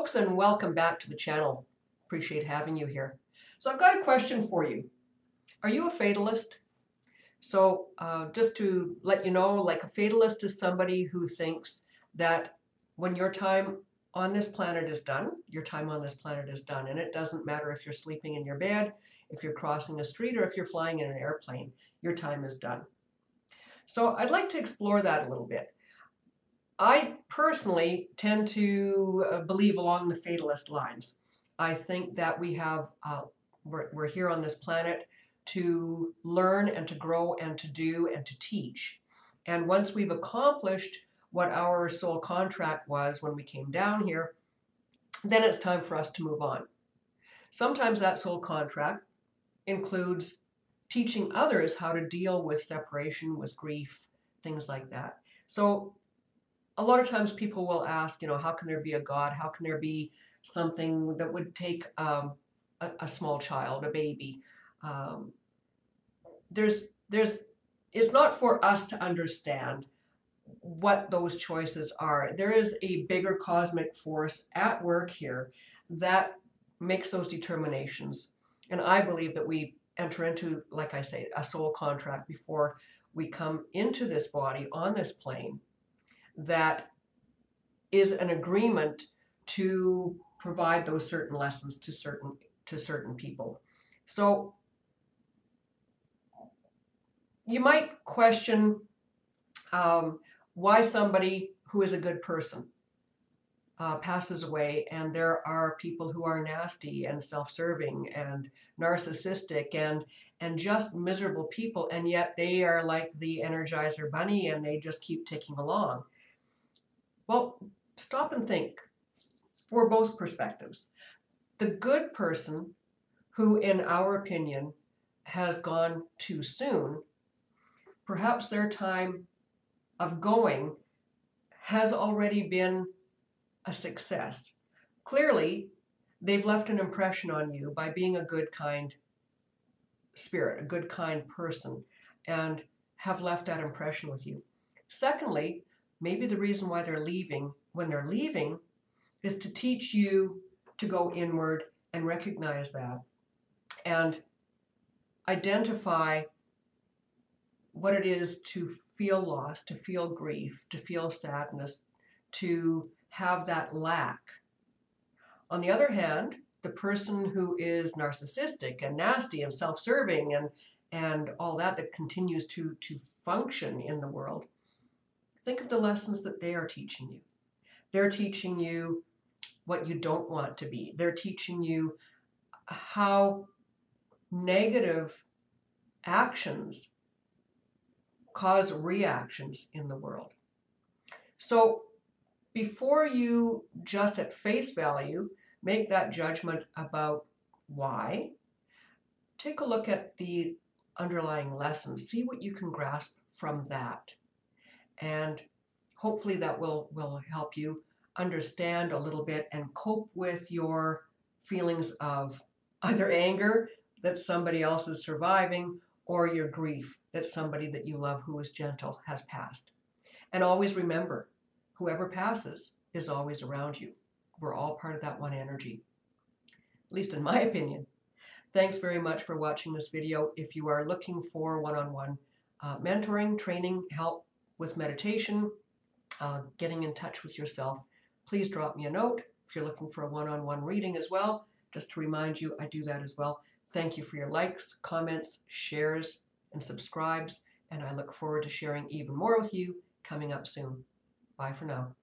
folks, and welcome back to the channel. Appreciate having you here. So I've got a question for you. Are you a fatalist? So uh, just to let you know, like a fatalist is somebody who thinks that when your time on this planet is done, your time on this planet is done. And it doesn't matter if you're sleeping in your bed, if you're crossing a street, or if you're flying in an airplane, your time is done. So I'd like to explore that a little bit. I personally tend to uh, believe along the fatalist lines. I think that we have, uh, we're, we're here on this planet to learn and to grow and to do and to teach. And once we've accomplished what our soul contract was when we came down here, then it's time for us to move on. Sometimes that soul contract includes teaching others how to deal with separation, with grief, things like that. So a lot of times people will ask, you know, how can there be a God? How can there be something that would take um, a, a, small child, a baby? Um, there's, there's, it's not for us to understand what those choices are. There is a bigger cosmic force at work here that makes those determinations. And I believe that we enter into, like I say, a soul contract before we come into this body on this plane that is an agreement to provide those certain lessons to certain to certain people. So you might question um, why somebody who is a good person uh, passes away and there are people who are nasty and self-serving and narcissistic and and just miserable people and yet they are like the energizer bunny and they just keep ticking along well stop and think for both perspectives the good person who in our opinion has gone too soon perhaps their time of going has already been a success. Clearly, they've left an impression on you by being a good, kind spirit, a good, kind person, and have left that impression with you. Secondly, maybe the reason why they're leaving when they're leaving is to teach you to go inward and recognize that and identify what it is to feel loss, to feel grief, to feel sadness, to have that lack. On the other hand, the person who is narcissistic and nasty and self-serving and and all that that continues to to function in the world, think of the lessons that they are teaching you. They're teaching you what you don't want to be. They're teaching you how negative actions cause reactions in the world. So before you just at face value make that judgment about why, take a look at the underlying lessons. See what you can grasp from that. And hopefully that will, will help you understand a little bit and cope with your feelings of either anger that somebody else is surviving or your grief that somebody that you love who is gentle has passed. And always remember, whoever passes is always around you. We're all part of that one energy, at least in my opinion. Thanks very much for watching this video. If you are looking for one-on-one -on -one, uh, mentoring, training, help with meditation, uh, getting in touch with yourself, please drop me a note. If you're looking for a one-on-one -on -one reading as well, just to remind you, I do that as well. Thank you for your likes, comments, shares, and subscribes, and I look forward to sharing even more with you coming up soon. Bye for now.